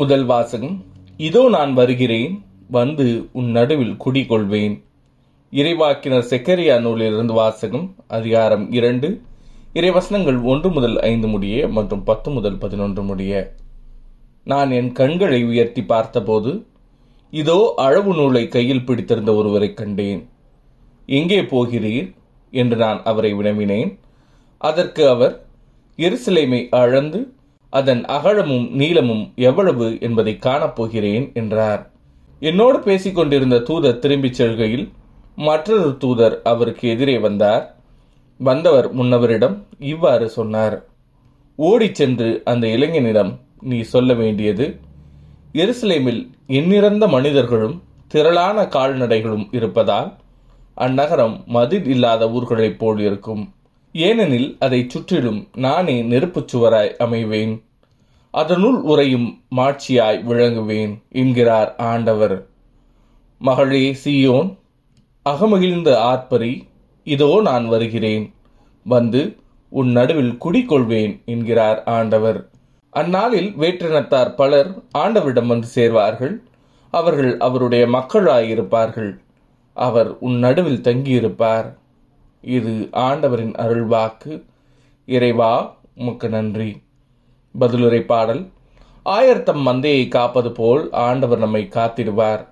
முதல் வாசகம் இதோ நான் வருகிறேன் வந்து உன் நடுவில் குடிகொள்வேன். இறைவாக்கினர் செக்கரியா நூலிலிருந்து வாசகம் அதிகாரம் இரண்டு இறைவசனங்கள் ஒன்று முதல் ஐந்து முடிய மற்றும் பத்து முதல் பதினொன்று முடிய. நான் என் கண்களை உயர்த்தி பார்த்தபோது இதோ அளவு நூலை கையில் பிடித்திருந்த ஒருவரை கண்டேன். எங்கே போகிறீர்? என்று நான் அவரை வினவினேன். அதற்கு அவர் எருசலேமை அளந்து அதன் அகலமும் நீளமும் எவ்வளவு என்பதை காணப்போகிறேன் என்றார். என்னோடு பேசிக் கொண்டிருந்த தூதர் திரும்பிச் செல்கையில் மற்றொரு தூதர் அவருக்கு எதிரே வந்தார். வந்தவர் முன்னவரிடம் இவ்வாறு சொன்னார். ஓடிச் சென்று அந்த இளைஞனிடம் நீ சொல்ல வேண்டியது எருசலேமில் எண்ணிறந்த மனிதர்களும் திரளான கால்நடைகளும் இருப்பதால் அந்நகரம் மதில் இல்லாத ஊர்களைப் போல் இருக்கும். ஏனெனில் அதைச் சுற்றிலும் நானே நெருப்புச் சுவராய் அமைவேன். அதனுள் உறையும் மாட்சியாய் விளங்குவேன் என்கிறார் ஆண்டவர். மகளே சீயோன் அகமகிழ்ந்த ஆர்ப்பரி இதோ நான் வருகிறேன். வந்து உன் நடுவில் குடிக்கொள்வேன் என்கிறார் ஆண்டவர். அந்நாளில் வேற்றினத்தார் பலர் ஆண்டவரிடம் வந்து சேர்வார்கள். அவர்கள் அவருடைய மக்களாயிருப்பார்கள். அவர் உன் நடுவில் தங்கியிருப்பார். இது ஆண்டவரின் அருள்வாக்கு. இறைவா உமக்கு நன்றி. பதிலுரை பாடல் ஆயர்த்தம் மந்தையை காப்பது போல் ஆண்டவர் நம்மை காத்திடுவார்.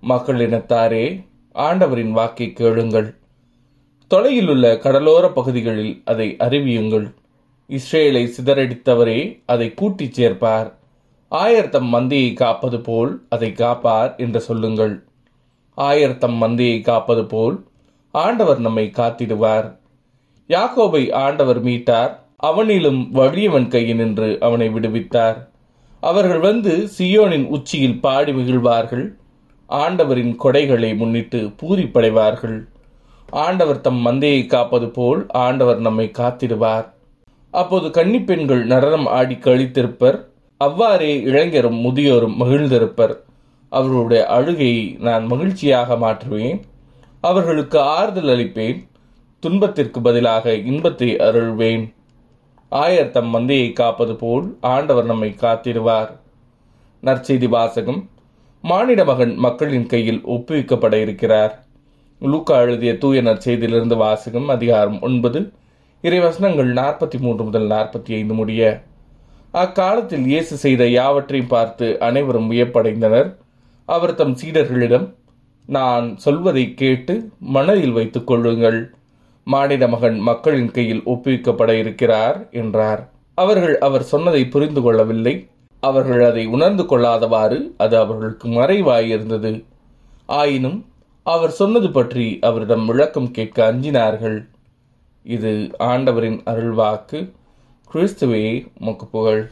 மக்கள் இனத்தாரே ஆண்டவரின் வாக்கை கேளுங்கள். தொலையில் உள்ள கடலோர பகுதிகளில் அதை அறிவியுங்கள். இஸ்ரேலை சிதறடித்தவரே அதை கூட்டிச் சேர்ப்பார். ஆயர்த்தம் மந்தையை காப்பது போல் அதை காப்பார் என்று சொல்லுங்கள். ஆயர்த்தம் மந்தையை காப்பது போல் ஆண்டவர் நம்மை காத்திடுவார். யாக்கோபை ஆண்டவர் மீட்டார். அவனிலும் வலியவன் நின்று அவனை விடுவித்தார். அவர்கள் வந்து சியோனின் உச்சியில் பாடி மகிழ்வார்கள். ஆண்டவரின் கொடைகளை முன்னிட்டு பூரிப்படைவார்கள். ஆண்டவர் தம் மந்தையை காப்பது போல் ஆண்டவர் நம்மை காத்திடுவார். அப்போது கன்னிப்பெண்கள் நடனம் ஆடி கழித்திருப்பர். அவ்வாறே இளைஞரும் முதியோரும் மகிழ்ந்திருப்பர். அவர்களுடைய அழுகையை நான் மகிழ்ச்சியாக மாற்றுவேன். அவர்களுக்கு ஆறுதல் அளிப்பேன். துன்பத்திற்கு பதிலாக இன்பத்தை அருள்வேன். ஆயர் தம் மந்தையை காப்பது போல் ஆண்டவர் நம்மை காத்திடுவார் நற்செய்தி வாசகம். மானிட மகன் மக்களின் கையில் ஒப்புவிக்கப்பட இருக்கிறார். லூக்கா எழுதிய தூய நற்செய்தியிலிருந்து வாசகம் அதிகாரம் ஒன்பது இறைவசனங்கள் நாற்பத்தி மூன்று முதல் நாற்பத்தி ஐந்து முடிய. அக்காலத்தில் இயேசு செய்த யாவற்றையும் பார்த்து அனைவரும் வியப்படைந்தனர். அவர் தம் சீடர்களிடம் நான் சொல்வதை கேட்டு மனதில் வைத்துக் கொள்ளுங்கள். மாநில மகன் மக்களின் கையில் ஒப்புவிக்கப்பட இருக்கிறார் என்றார். அவர்கள் அவர் சொன்னதை புரிந்து கொள்ளவில்லை. அவர்கள் அதை உணர்ந்து கொள்ளாதவாறு அது அவர்களுக்கு மறைவாயிருந்தது ஆயினும் அவர் சொன்னது பற்றி அவரிடம் விளக்கம் கேட்க அஞ்சினார்கள். இது ஆண்டவரின் அருள்வாக்கு. கிறிஸ்துவே முக்கு புகழ்